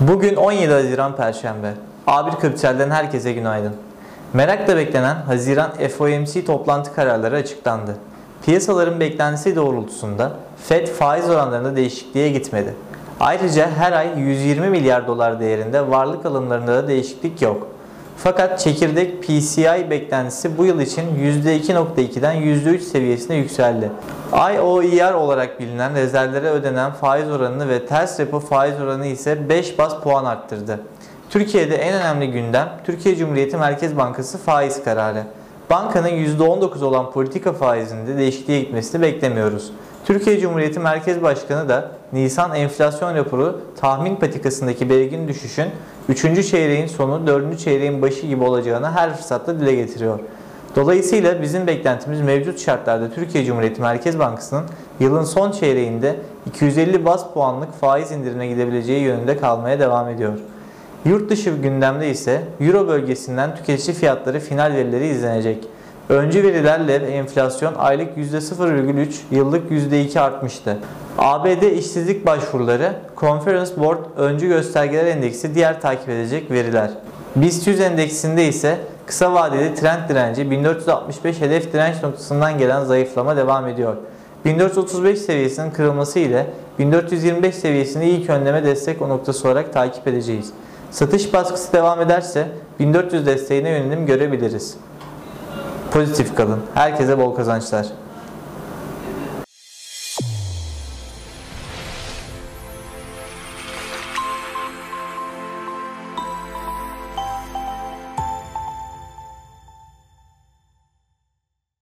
Bugün 17 Haziran Perşembe. A1 Kapital'den herkese günaydın. Merakla beklenen Haziran FOMC toplantı kararları açıklandı. Piyasaların beklentisi doğrultusunda Fed faiz oranlarında değişikliğe gitmedi. Ayrıca her ay 120 milyar dolar değerinde varlık alımlarında da değişiklik yok. Fakat çekirdek PCI beklentisi bu yıl için %2.2'den %3 seviyesine yükseldi. IOER olarak bilinen rezervlere ödenen faiz oranını ve ters repo faiz oranı ise 5 bas puan arttırdı. Türkiye'de en önemli gündem Türkiye Cumhuriyeti Merkez Bankası faiz kararı. Bankanın %19 olan politika faizinde değişikliğe gitmesini beklemiyoruz. Türkiye Cumhuriyeti Merkez Başkanı da Nisan enflasyon raporu tahmin patikasındaki belirgin düşüşün 3. çeyreğin sonu 4. çeyreğin başı gibi olacağını her fırsatta dile getiriyor. Dolayısıyla bizim beklentimiz mevcut şartlarda Türkiye Cumhuriyeti Merkez Bankası'nın yılın son çeyreğinde 250 bas puanlık faiz indirine gidebileceği yönünde kalmaya devam ediyor. Yurt dışı gündemde ise Euro bölgesinden tüketici fiyatları final verileri izlenecek. Öncü verilerle enflasyon aylık %0,3, yıllık %2 artmıştı. ABD işsizlik başvuruları, Conference Board öncü göstergeler endeksi diğer takip edecek veriler. BIST 100 endeksinde ise kısa vadeli trend direnci 1465 hedef direnç noktasından gelen zayıflama devam ediyor. 1435 seviyesinin kırılması ile 1425 seviyesini ilk önleme destek o noktası olarak takip edeceğiz. Satış baskısı devam ederse 1400 desteğine yönelim görebiliriz. Pozitif kalın. Herkese bol kazançlar.